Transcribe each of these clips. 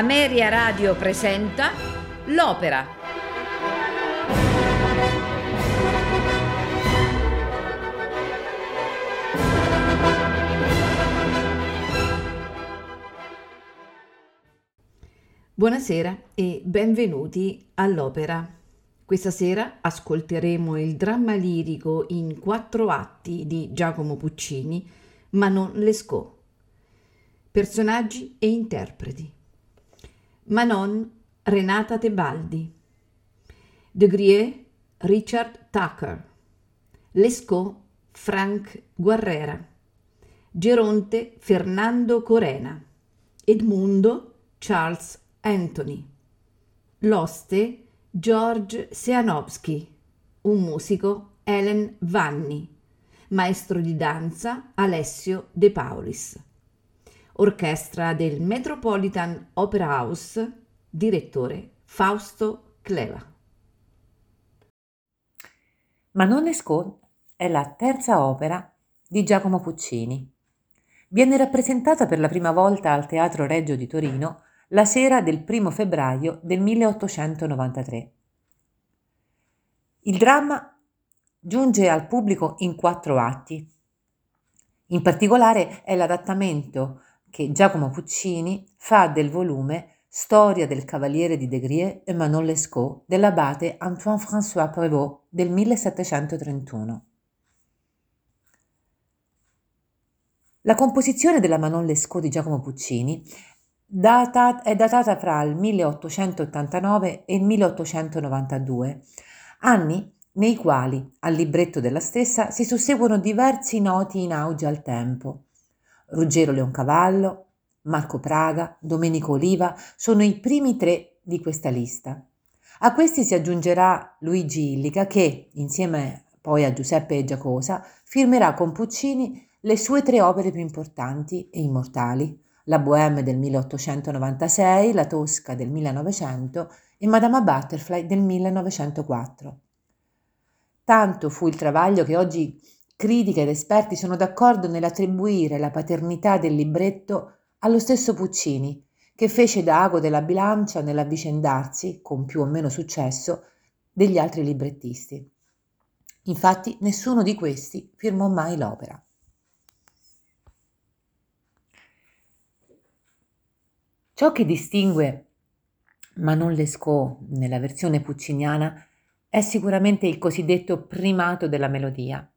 Ameria Radio presenta L'Opera. Buonasera e benvenuti all'Opera. Questa sera ascolteremo il dramma lirico in quattro atti di Giacomo Puccini, Manon Lescaut. Personaggi e interpreti. Manon Renata Tebaldi. De Grier Richard Tucker. Lescaut Frank Guerrera. Geronte Fernando Corena. Edmundo Charles Anthony. L'oste George Seanowski. Un musico Ellen Vanni. Maestro di danza Alessio De Paulis. Orchestra del Metropolitan Opera House. Direttore Fausto Cleva. Manon Lescaut è la terza opera di Giacomo Puccini. Viene rappresentata per la prima volta al Teatro Reggio di Torino la sera del 1 febbraio del 1893. Il dramma giunge al pubblico in quattro atti. In particolare è l'adattamento che Giacomo Puccini fa del volume Storia del Cavaliere di De Grier e Manon Lescaut dell'abate Antoine-François Prévost del 1731. La composizione della Manon Lescaut di Giacomo Puccini data, è datata fra il 1889 e il 1892, anni nei quali al libretto della stessa si susseguono diversi noti in auge al tempo. Ruggero Leoncavallo, Marco Praga, Domenico Oliva sono i primi tre di questa lista. A questi si aggiungerà Luigi Illica che, insieme poi a Giuseppe Giacosa, firmerà con Puccini le sue tre opere più importanti e immortali, la Bohème del 1896, la Tosca del 1900 e Madama Butterfly del 1904. Tanto fu il travaglio che oggi critiche ed esperti sono d'accordo nell'attribuire la paternità del libretto allo stesso Puccini, che fece da ago della bilancia nell'avvicendarsi, con più o meno successo, degli altri librettisti. Infatti nessuno di questi firmò mai l'opera. Ciò che distingue Manon Lescaut nella versione pucciniana è sicuramente il cosiddetto primato della melodia.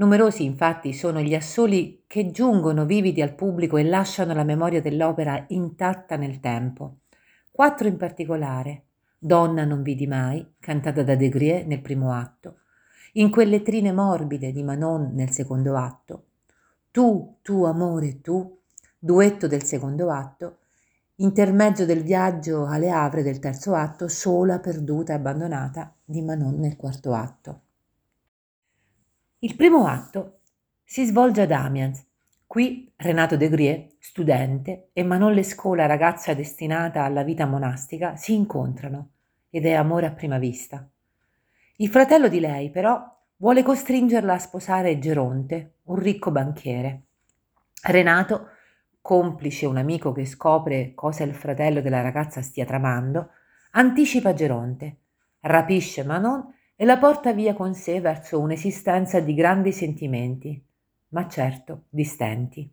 Numerosi infatti sono gli assoli che giungono vividi al pubblico e lasciano la memoria dell'opera intatta nel tempo. Quattro in particolare. Donna non vidi mai, cantata da De Grier nel primo atto, in quelle trine morbide di Manon nel secondo atto, Tu, tu amore, tu, duetto del secondo atto, intermezzo del viaggio alle Havre del terzo atto, sola, perduta e abbandonata di Manon nel quarto atto. Il primo atto si svolge ad Amiens. Qui Renato de Grier, studente, e Manon Lescaut, ragazza destinata alla vita monastica, si incontrano ed è amore a prima vista. Il fratello di lei, però, vuole costringerla a sposare Geronte, un ricco banchiere. Renato complice un amico che scopre cosa il fratello della ragazza stia tramando, anticipa Geronte, rapisce Manon e la porta via con sé verso un'esistenza di grandi sentimenti, ma certo di stenti.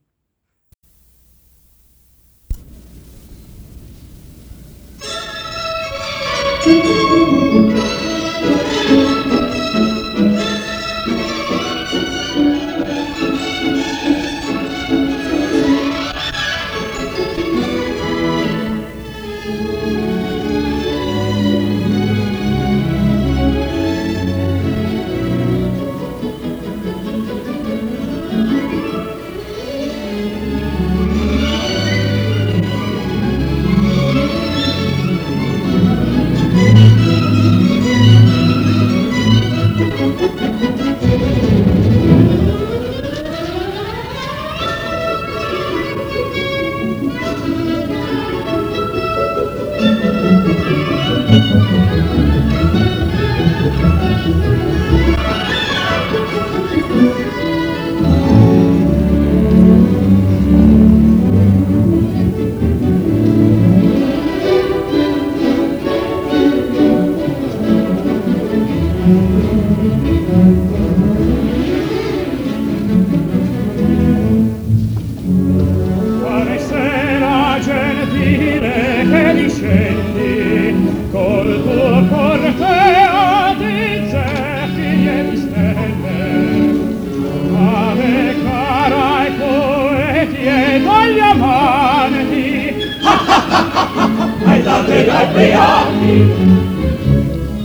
ubriachi.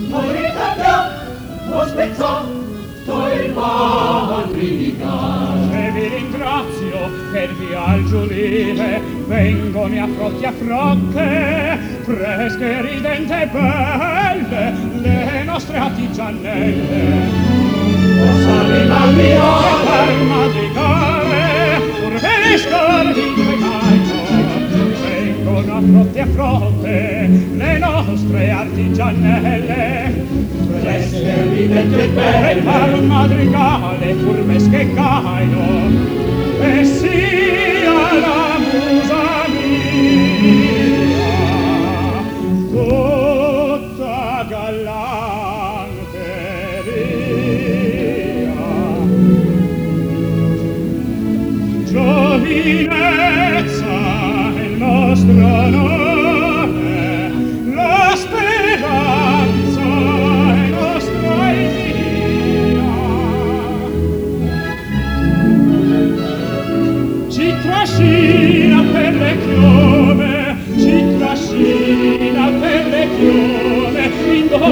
Morita da, lo spezzò, il matrica. E vi ringrazio per viaggio lieve, vengomi a frotti a frocche, fresche, ridente e belle, le nostre attigianelle. artigianelle. O salina mia, per madrigare, pur due l'arvicare, non affronti a fronte le nostre artigianelle. Tre serviventi per belle par un madrigale furbesche caino. E sia la musa mia.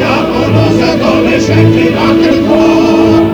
diavolo, se dove scendi la che cuore.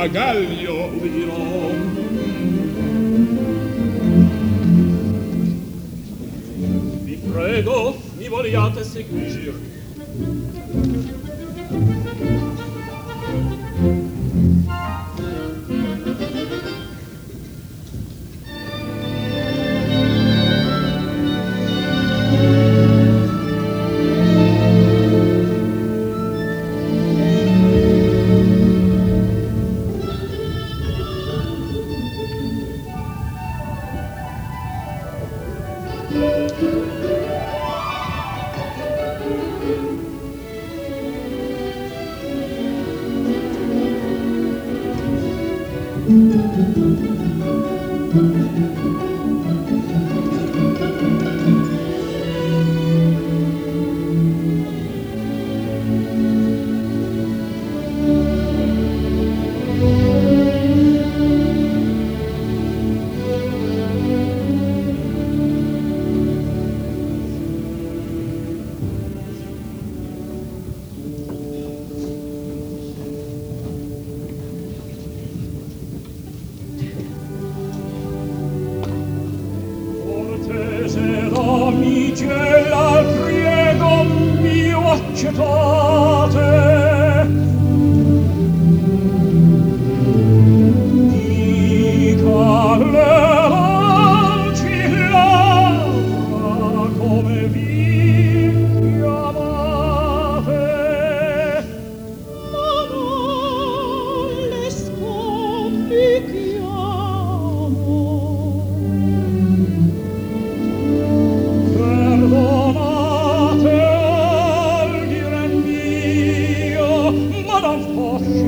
Magal.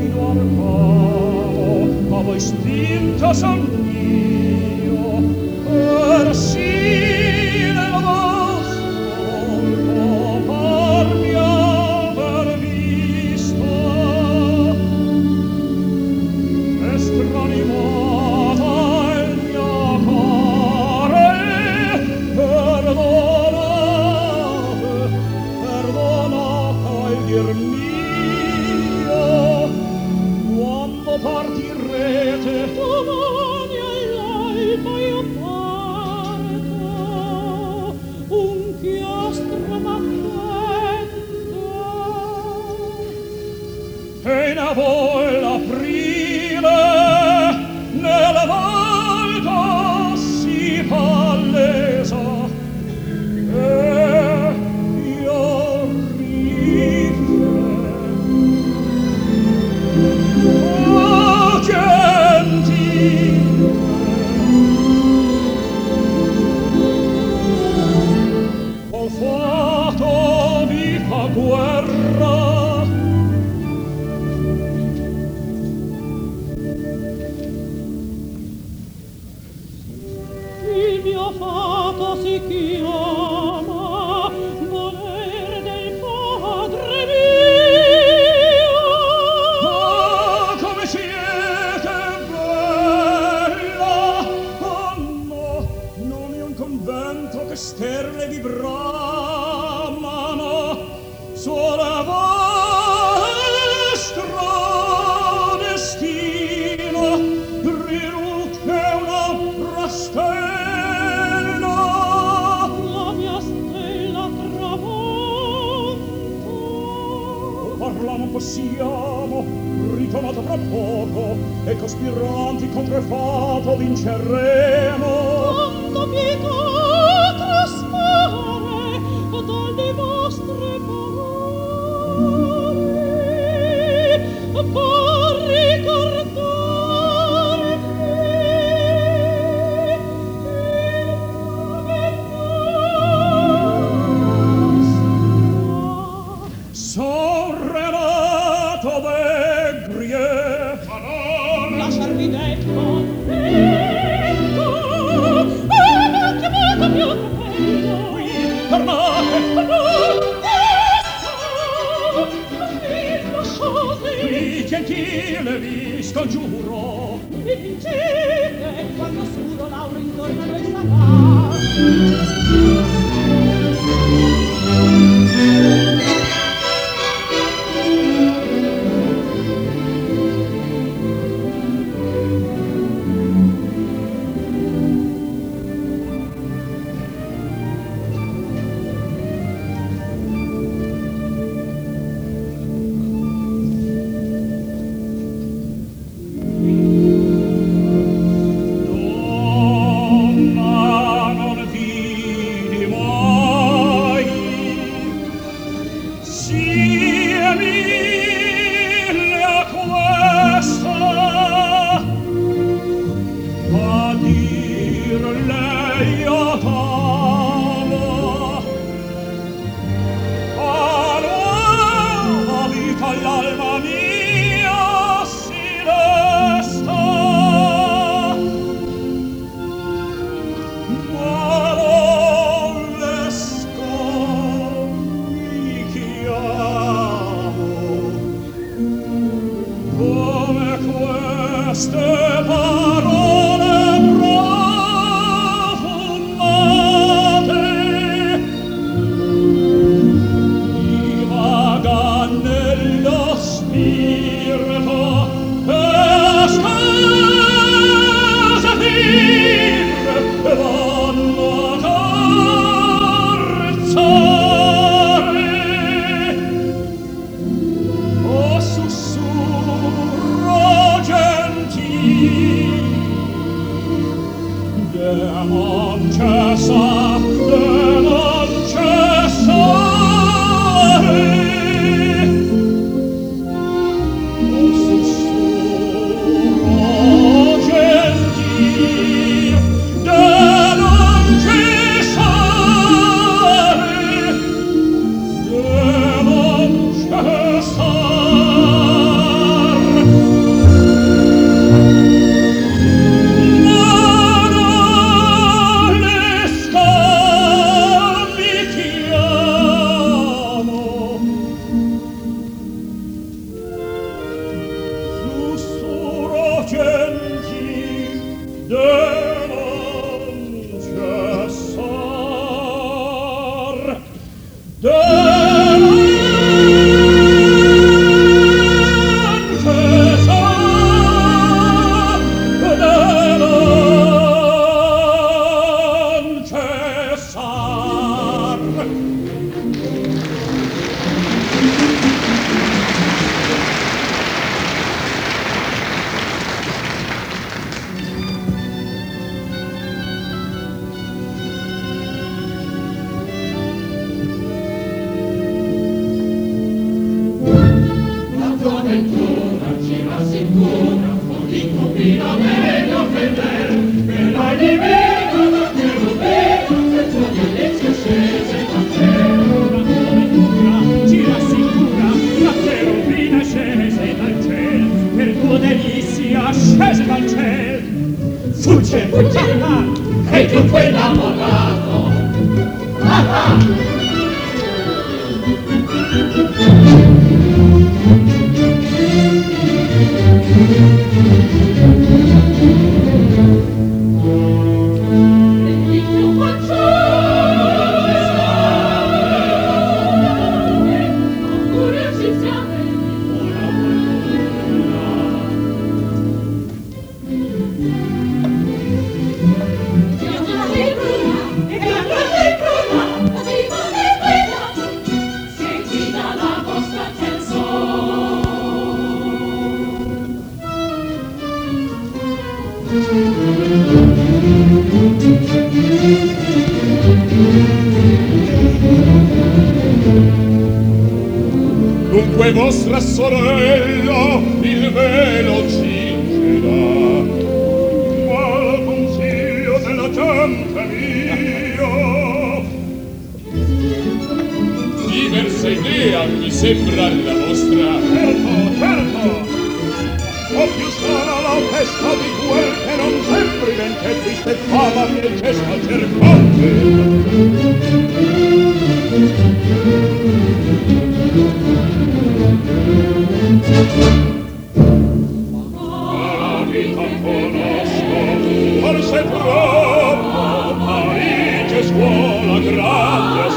dormavo, ma voi spinta son mio, per Stay.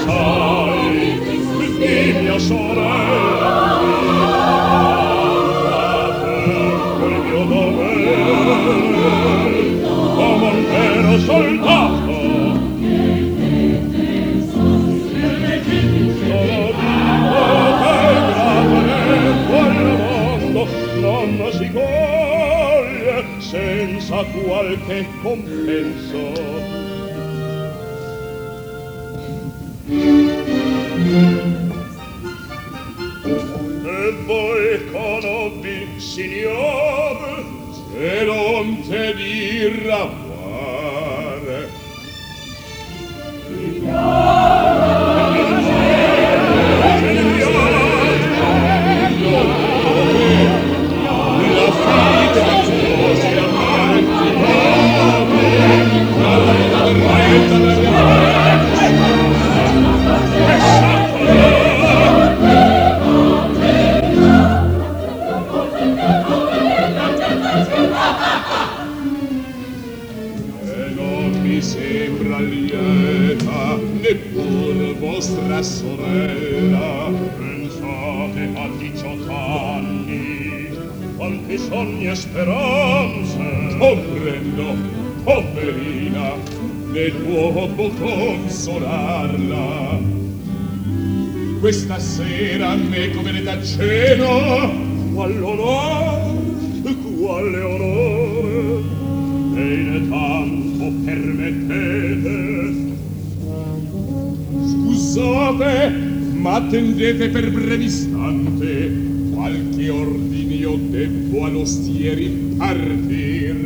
sai mit mia sorella per mio dover come un vero soldato non si coglie senza qualche compenso. ogni speranza. Oh, Comprendo, poverina, oh, né l'uomo consolarla. Questa sera me come ne da cena, qual onor, quale onore, e in tanto permettete. Scusate, ma attendete per brevi istanti pensieri partir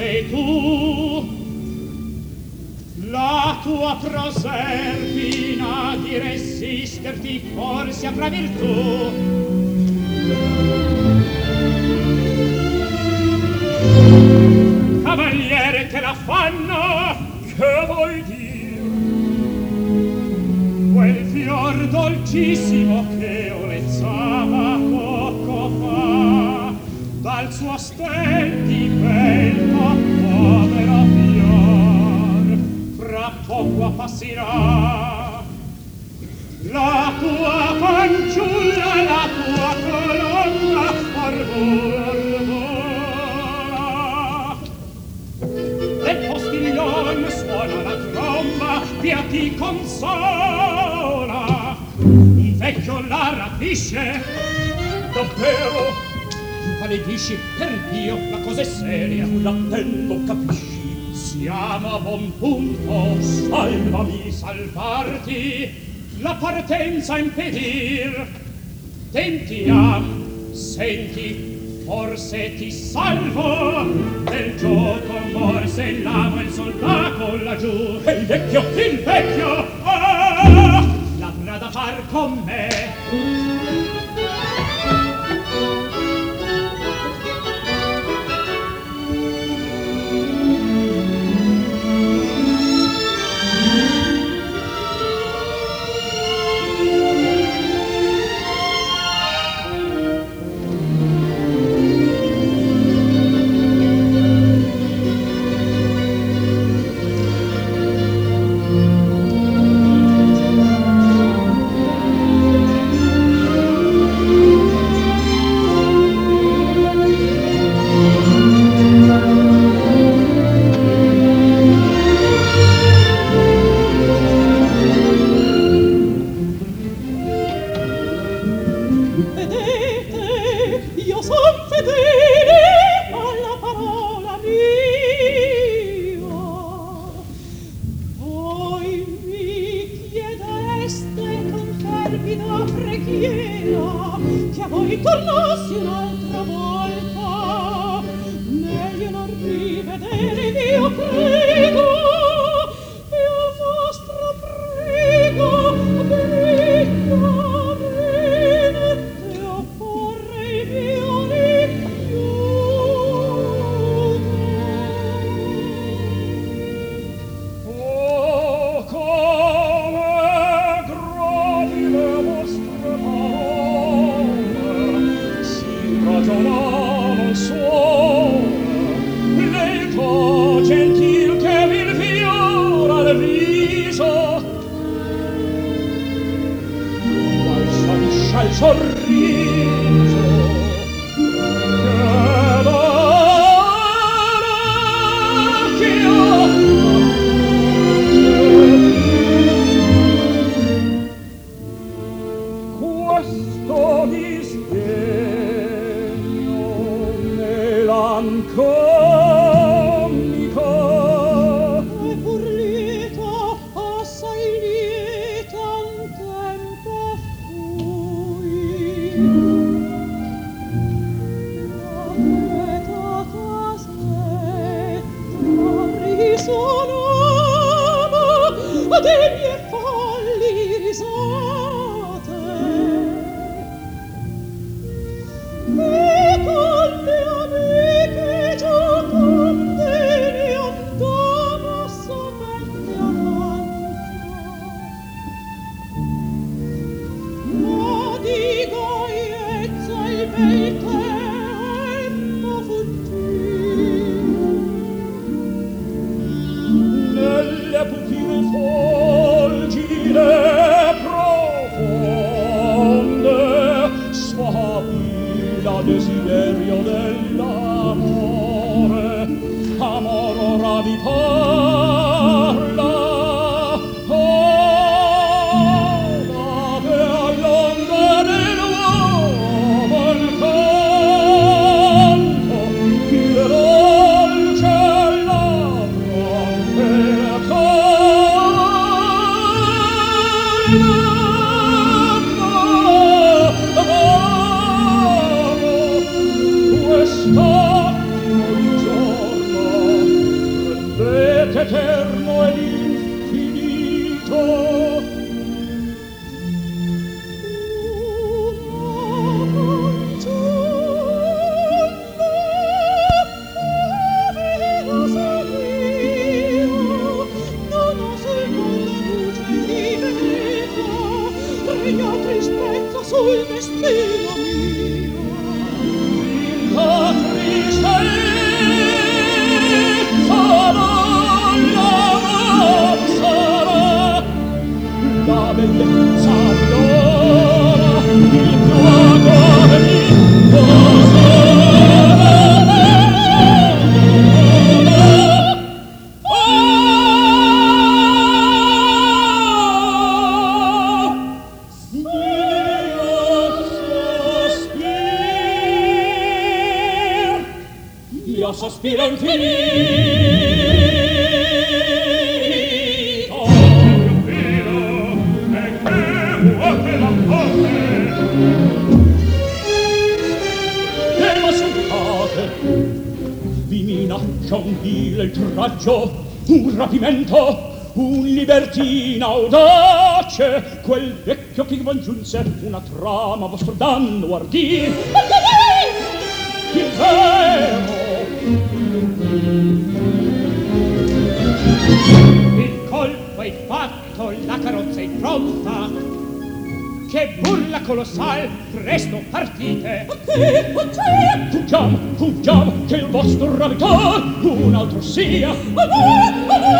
sei tu. La tua proserpina di resisterti forse avrà virtù. Cavaliere te la fanno che vuoi dir quel fior dolcissimo mia la tua fanciulla la tua colonna arvola arvola del postillon suona la tromba via ti consola. Un vecchio la rapisce. Davvero? Maledisci, per Dio la cosa è seria un appendo siamo a buon punto salvami salvarti. La partenza impedir tentiam senti forse ti salvo. Del gioco morse il lavo il soldato laggiù. E il vecchio il vecchio. Oh. Giunse una trama vostro danno ardì. Il vero il colpo è fatto la carrozza è pronta. Che burla colossal presto partite. Fuggiamo fuggiamo che il vostro ravitar un altro sia. voi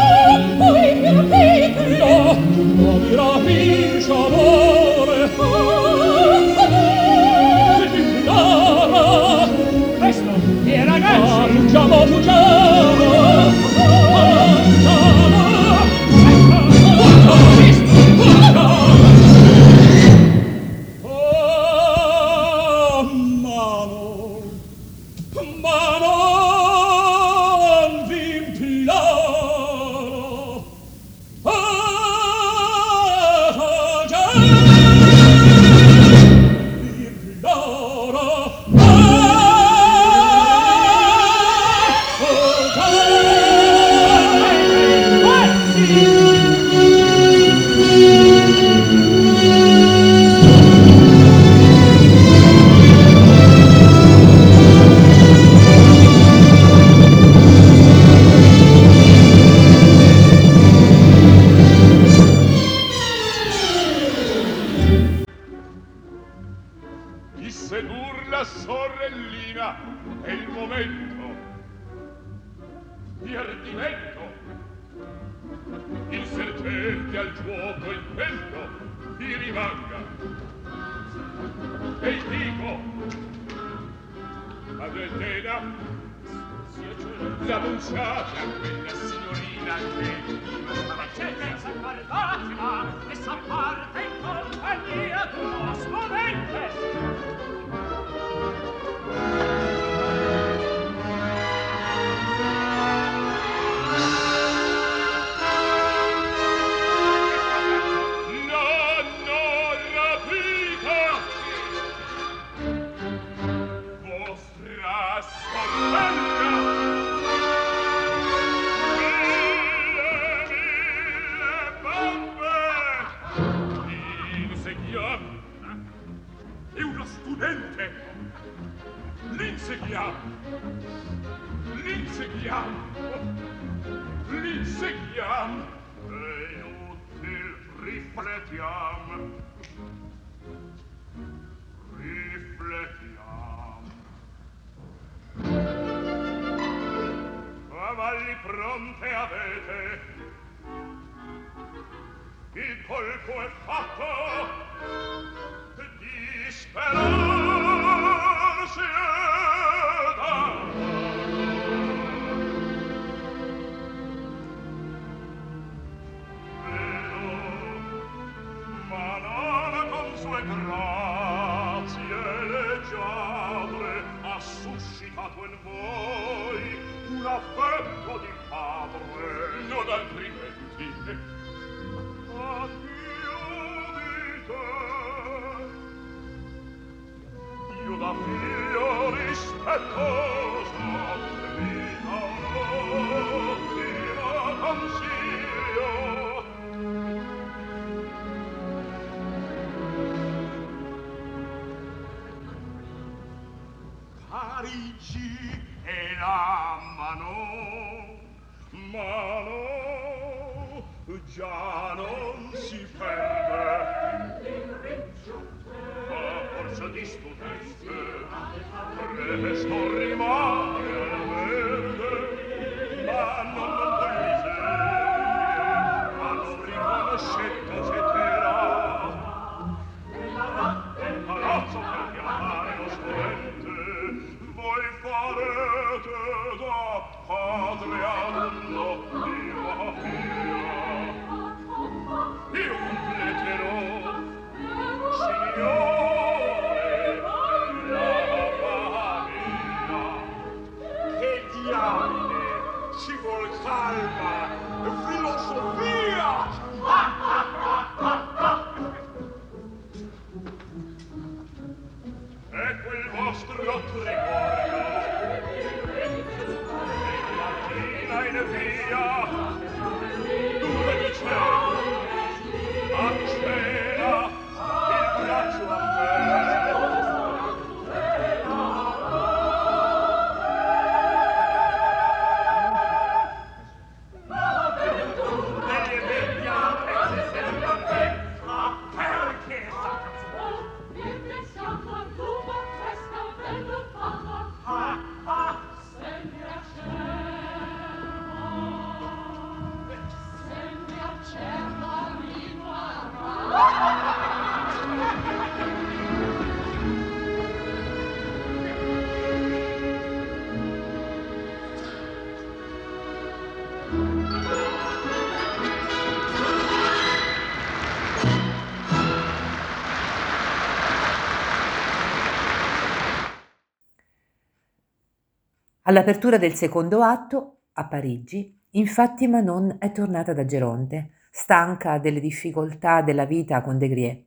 All'apertura del secondo atto, a Parigi, infatti Manon è tornata da Geronte, stanca delle difficoltà della vita con De Griers.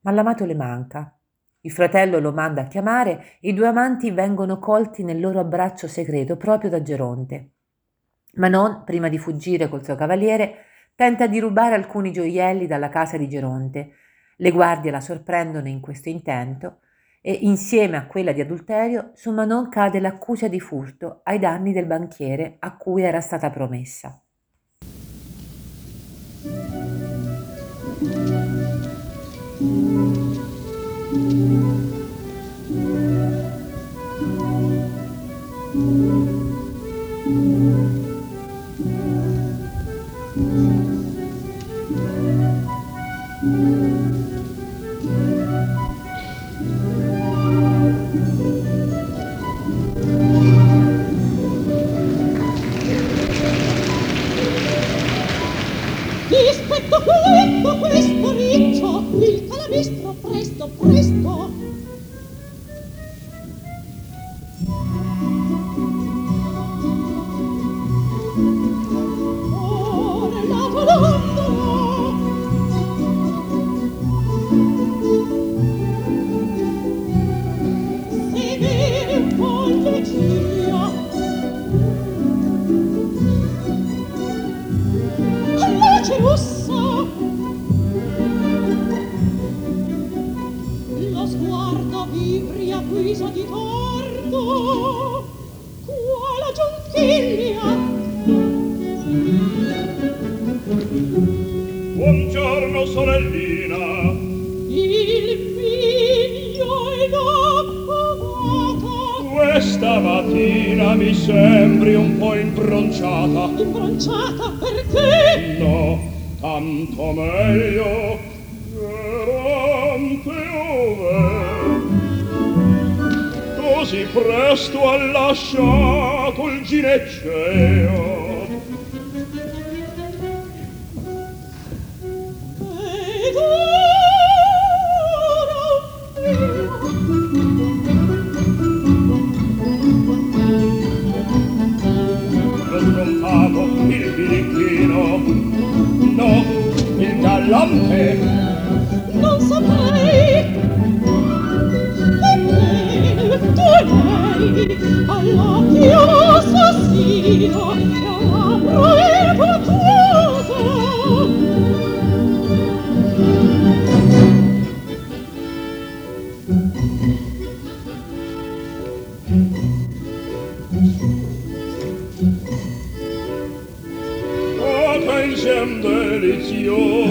Ma l'amato le manca. Il fratello lo manda a chiamare i due amanti vengono colti nel loro abbraccio segreto proprio da Geronte. Manon, prima di fuggire col suo cavaliere, tenta di rubare alcuni gioielli dalla casa di Geronte. Le guardie la sorprendono in questo intento e insieme a quella di adulterio su Manon cade l'accusa di furto ai danni del banchiere a cui era stata promessa. Questo, Cristo. giorno sorellina. Il figlio è dopo questa mattina mi sembri un po' imbronciata imbronciata perché? no, tanto meglio veramente ove. Così presto ha lasciato il ginecceo lampe non saprei ebbene tu lei all'occhio assassino e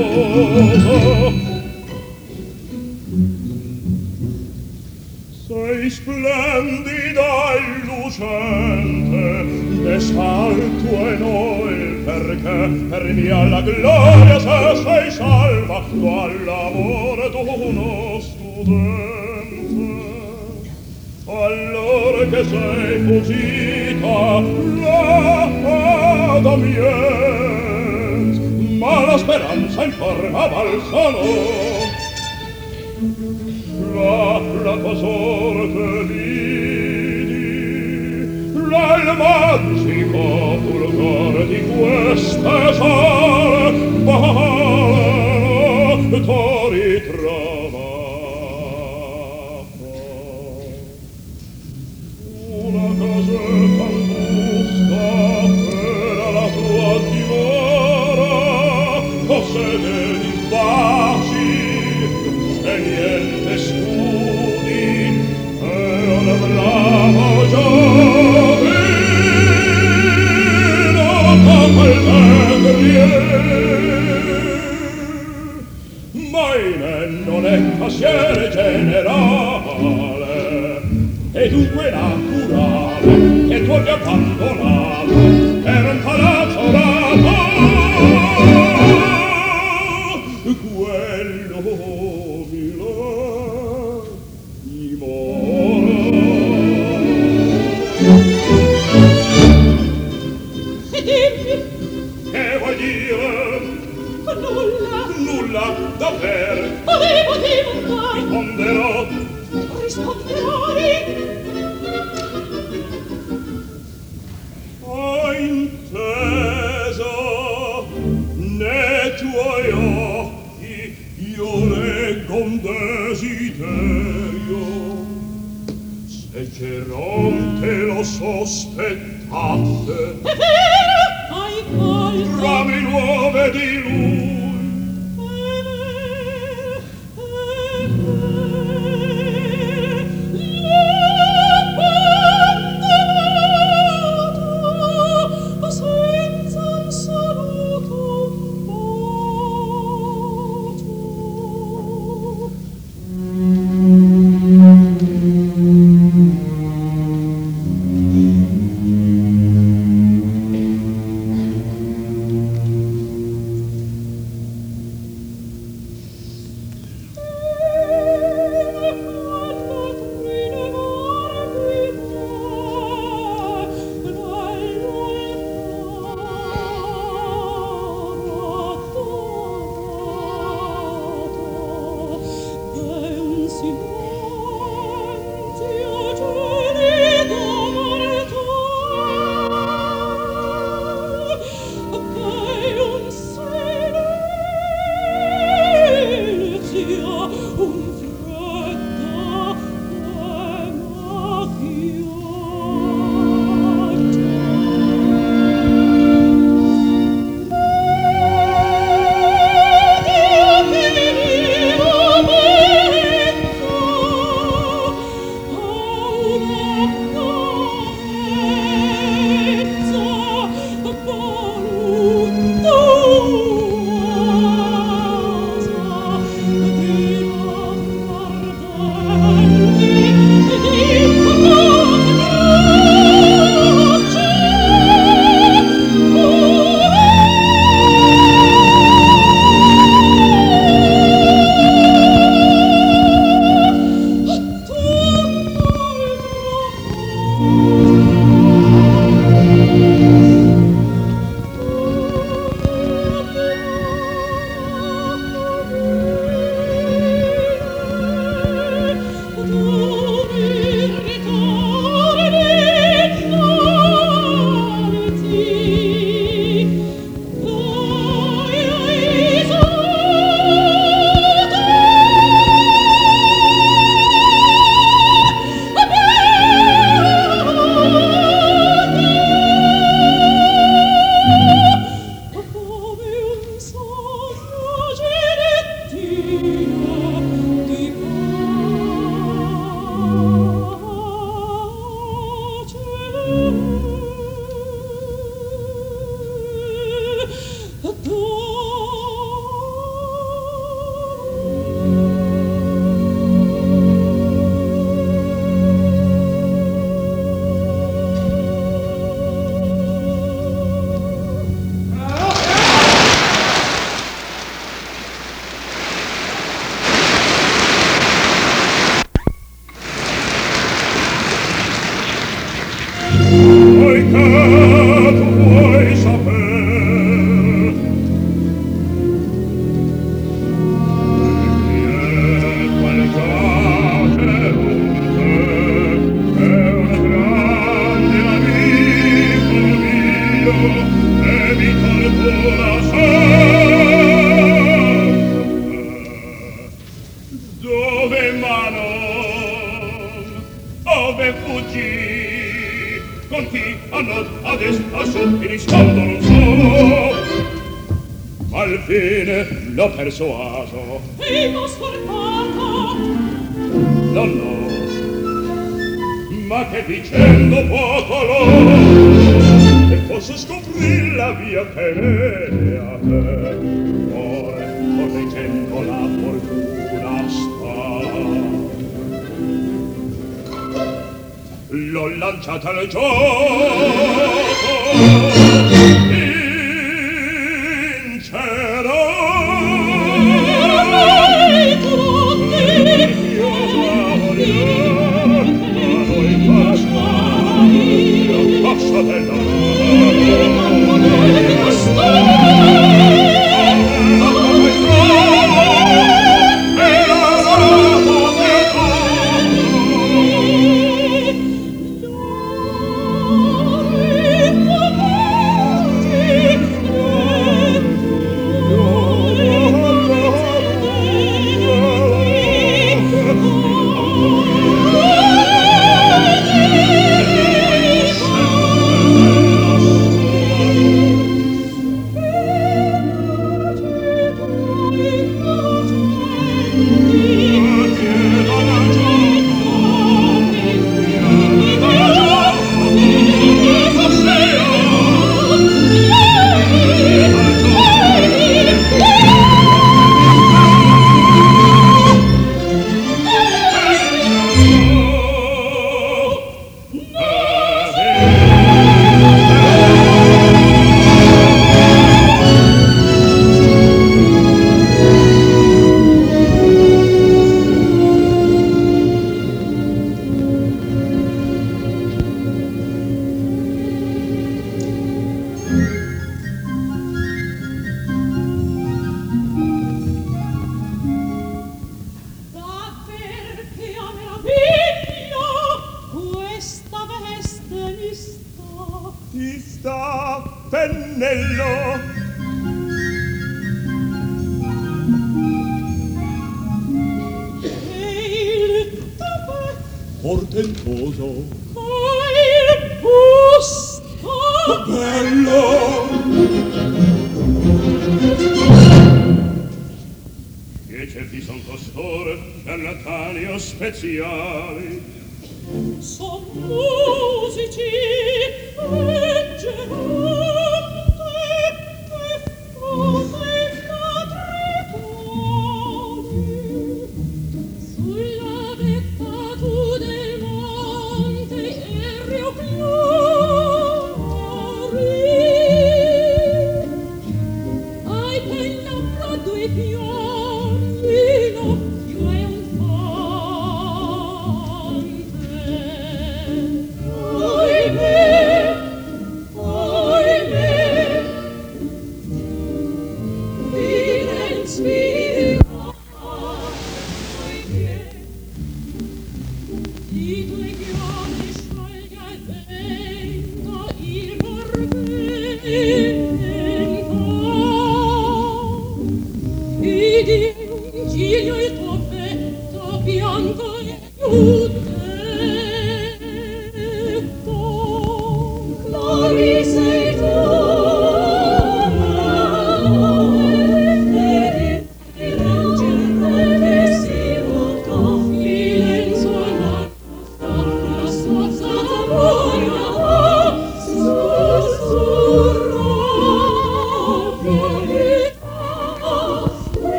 Sommer. Sei splendida e lucente, l'esalto e noi, perché per mia la gloria se sei salva, tu all'amore d'uno studente. Allora che sei fuggita, la Adam la speranza al solo la plata sorte vidi l'alma si copulgore di queste sale. Meine non è passiere generale, e dunque naturale, che tu abbia abbandonato, era Geronte lo sospettate.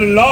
Love.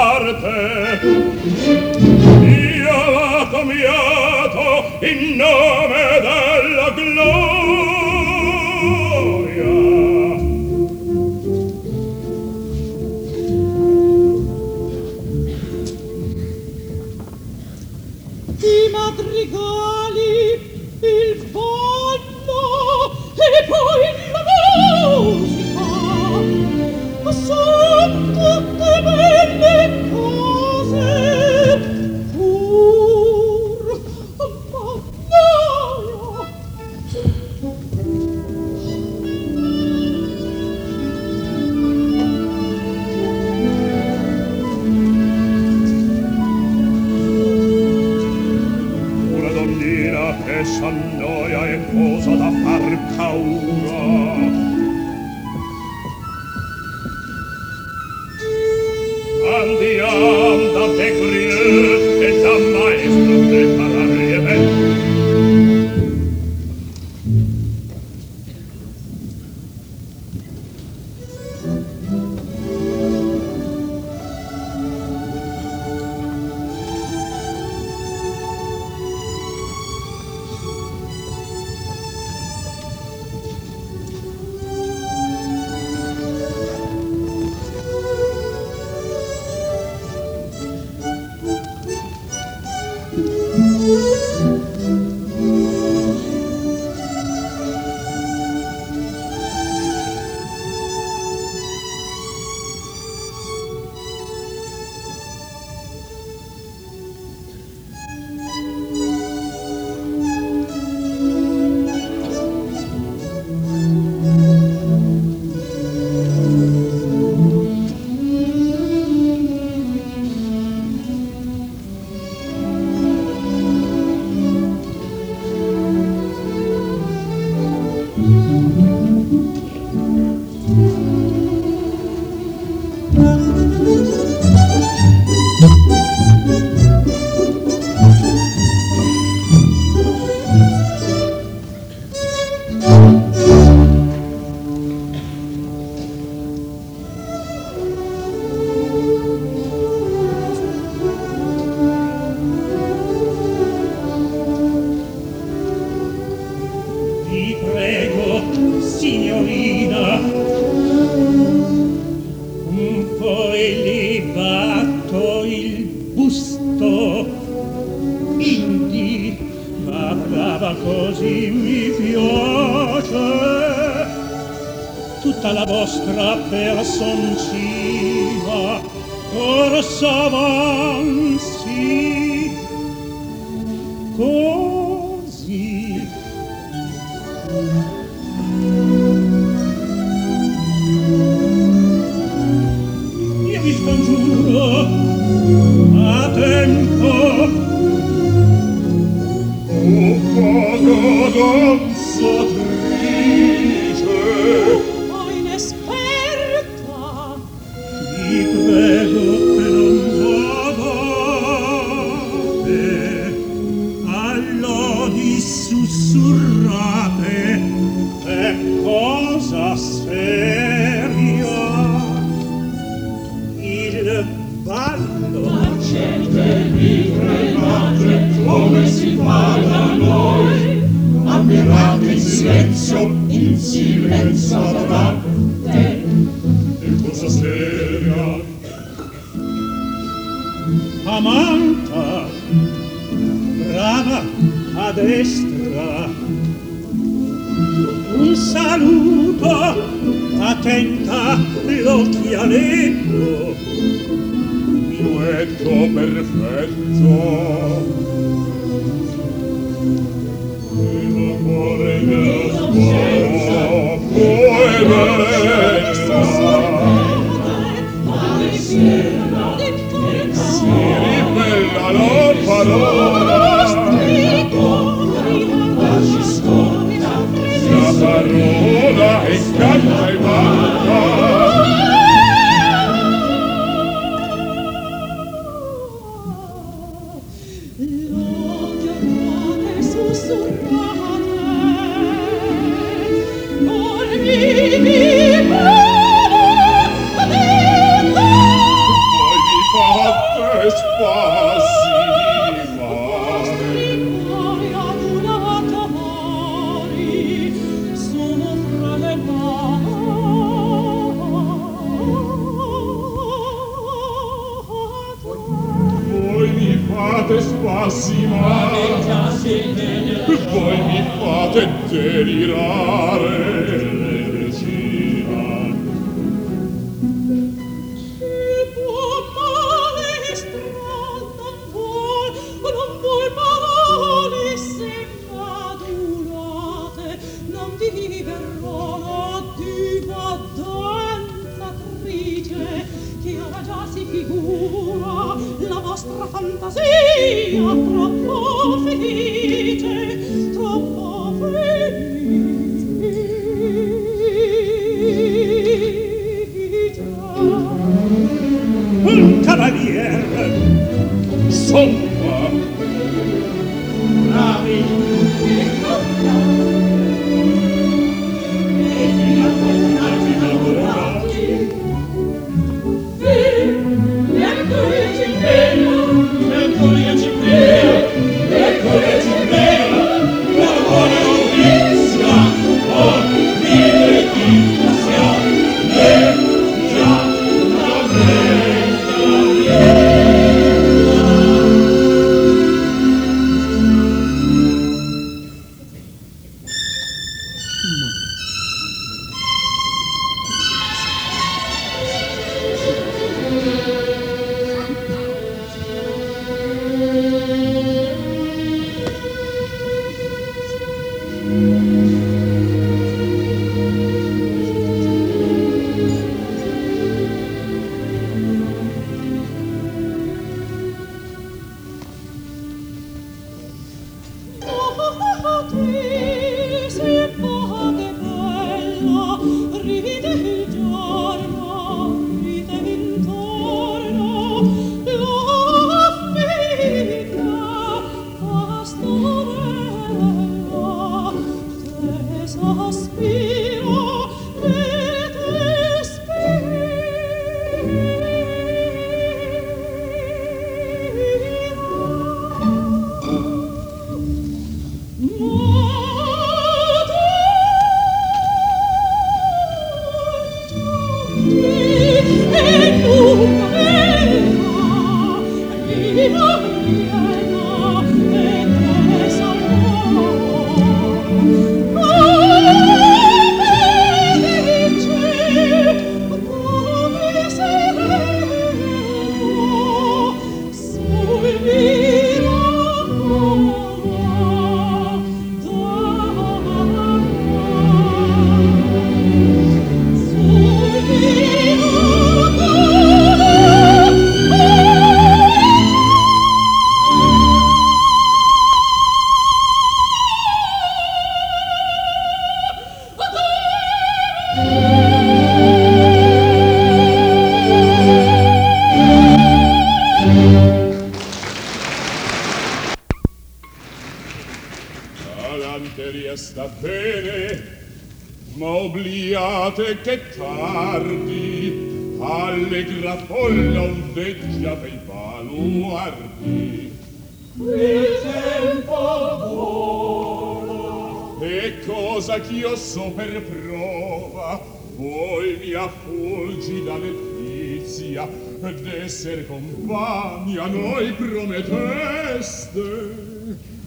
mia fulgida letizia d'esser compagna noi prometteste.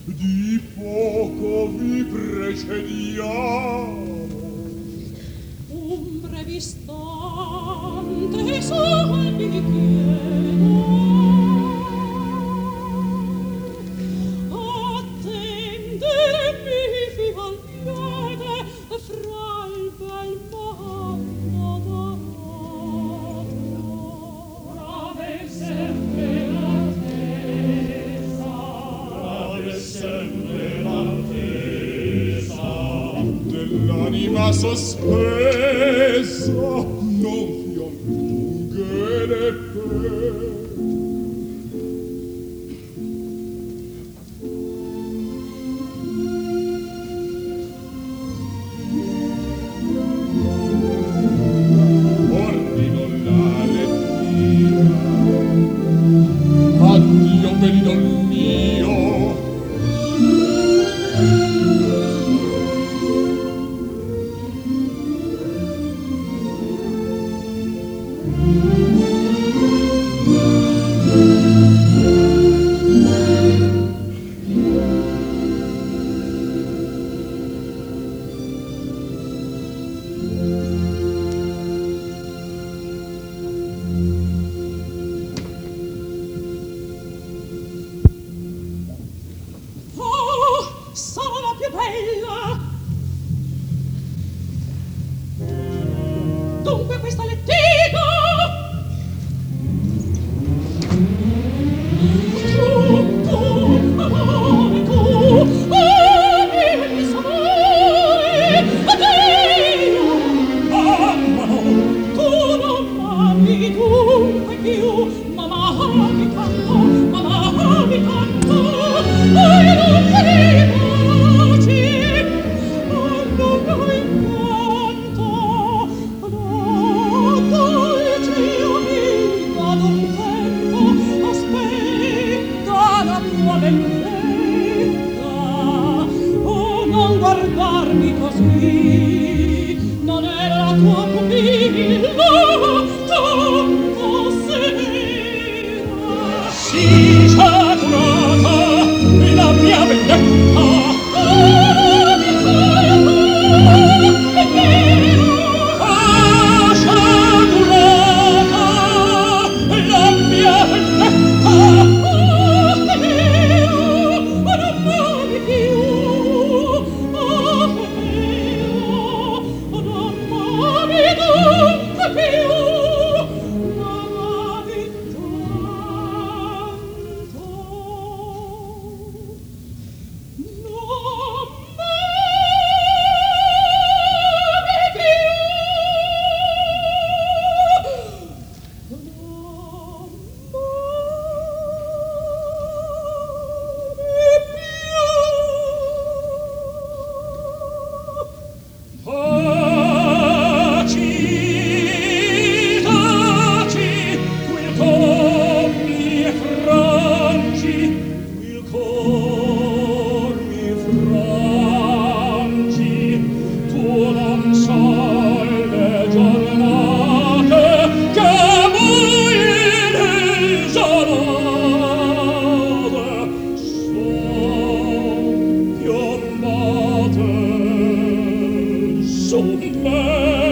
Di poco vi precediamo. Un breve istante sol vi chiedo Vidi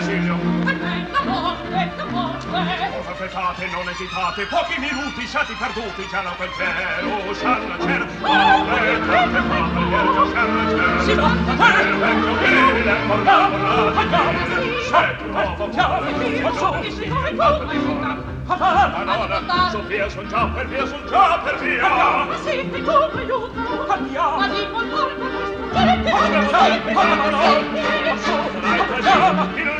Basilio Aspetta morte, morte Cosa fetate, non esitate Pochi minuti, sciati perduti Ciala quel cielo, scialla c'era Aspettate, morte, scialla c'era Si va a fare Il vecchio vile, morgava C'è di nuovo cuore Faccio di signore tutti Madonna, Sofia, son già per via, son già per via Ma sì, ti tu aiuto Andiamo Ma di montare per questo Perché? Ma sì, con la madonna Ma sì, con la madonna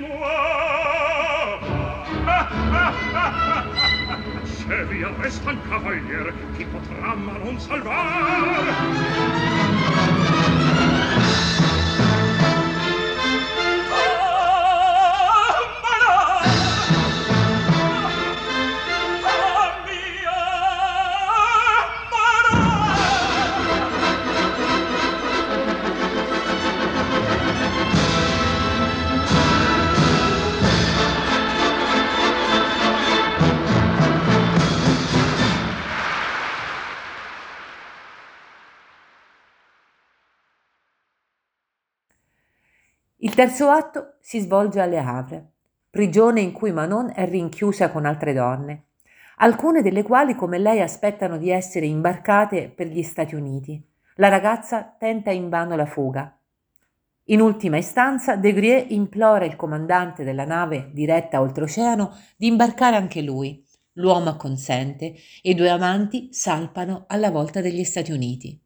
Se vi arrestan, cavaliere, chi potrà ma non salvar? Terzo atto si svolge alle Havre, prigione in cui Manon è rinchiusa con altre donne, alcune delle quali come lei aspettano di essere imbarcate per gli Stati Uniti. La ragazza tenta invano la fuga. In ultima istanza, De Grieux implora il comandante della nave diretta oltreoceano di imbarcare anche lui. L'uomo acconsente e i due amanti salpano alla volta degli Stati Uniti.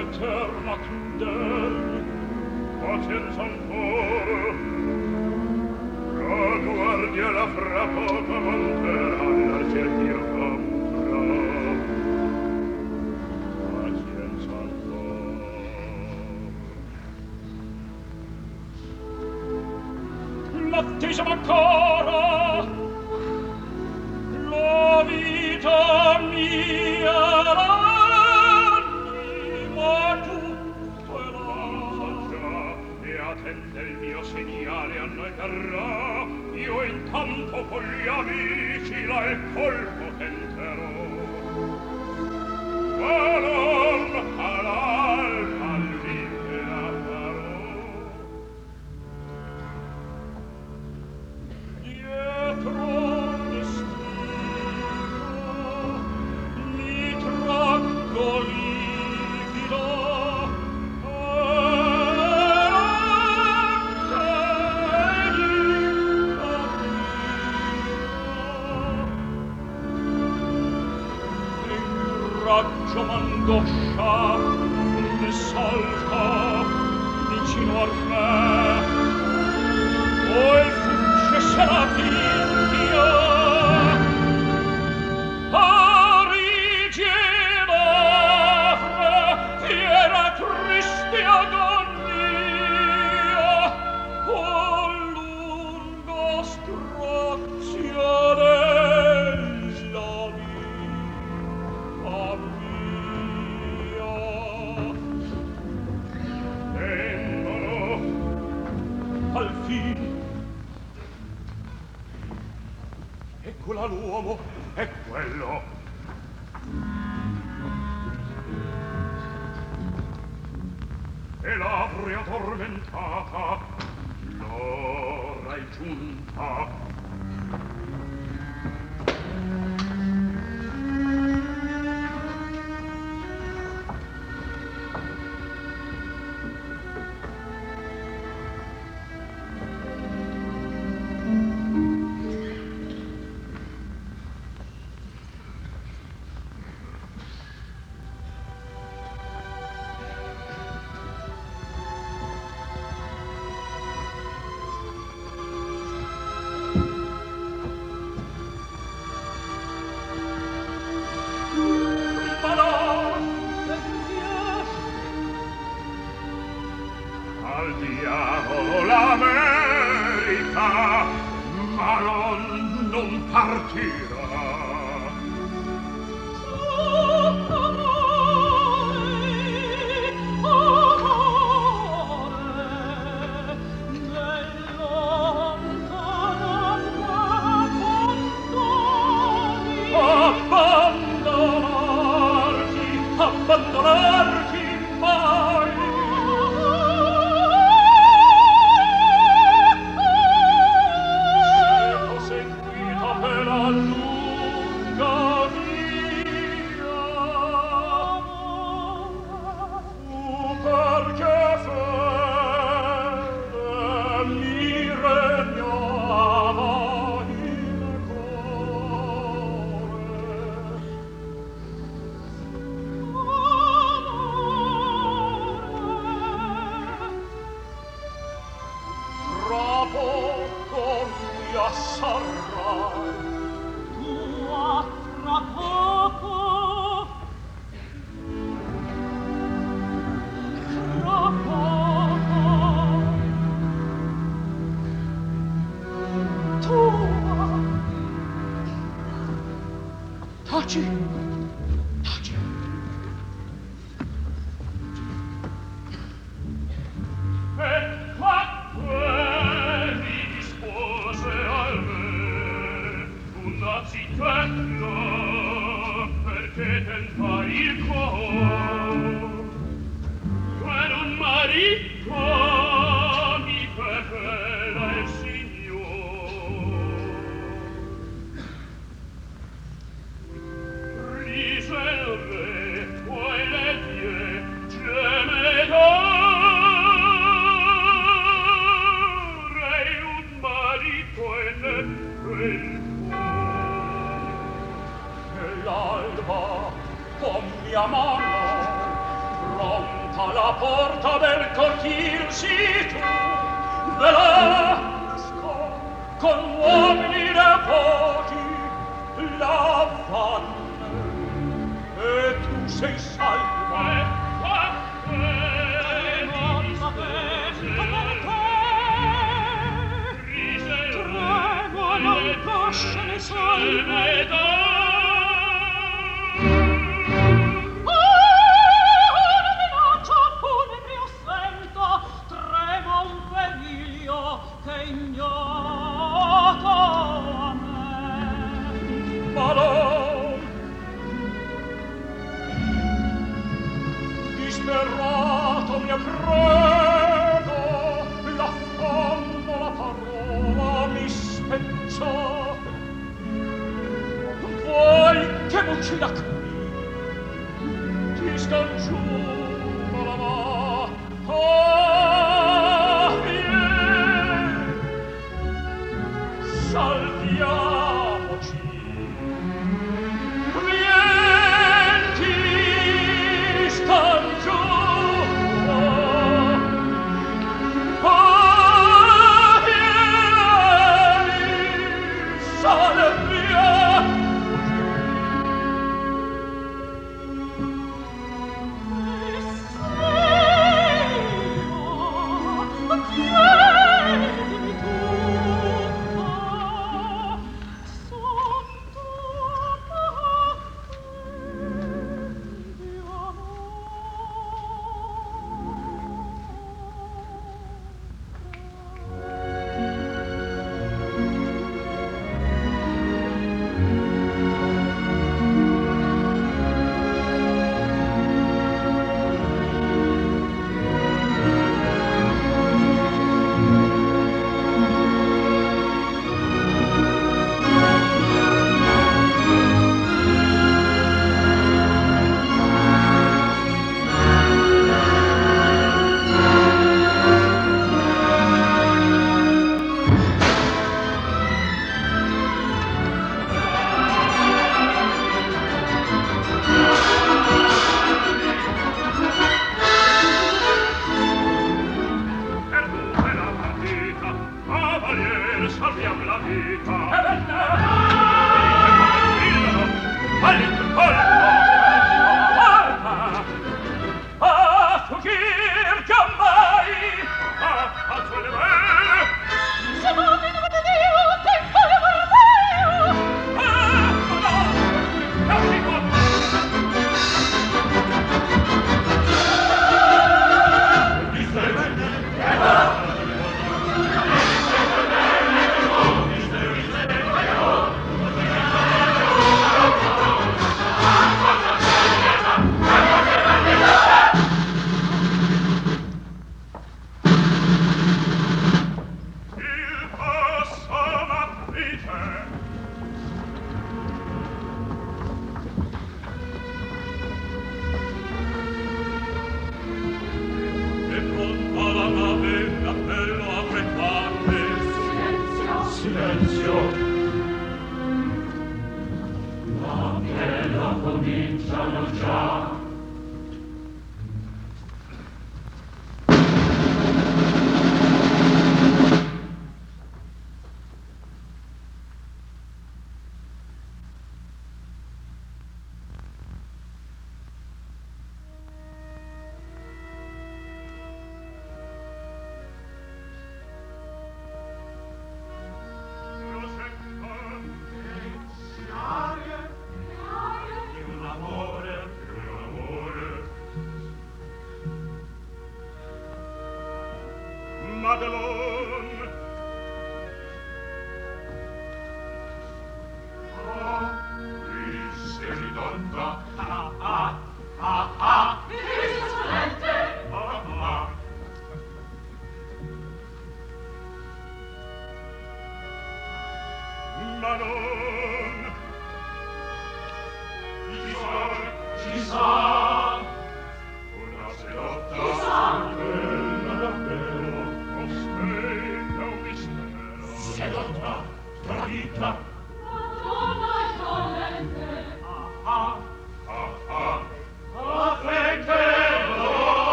alterna crudel pazienza ancora la guardia la frappa frappoca manterrà nel cerchia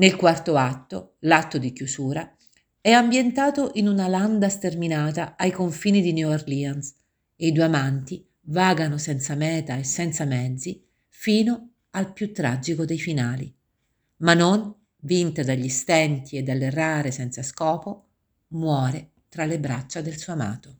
Nel quarto atto, l'atto di chiusura, è ambientato in una landa sterminata ai confini di New Orleans e i due amanti vagano senza meta e senza mezzi fino al più tragico dei finali. Ma non, vinta dagli stenti e dall'errare senza scopo, muore tra le braccia del suo amato.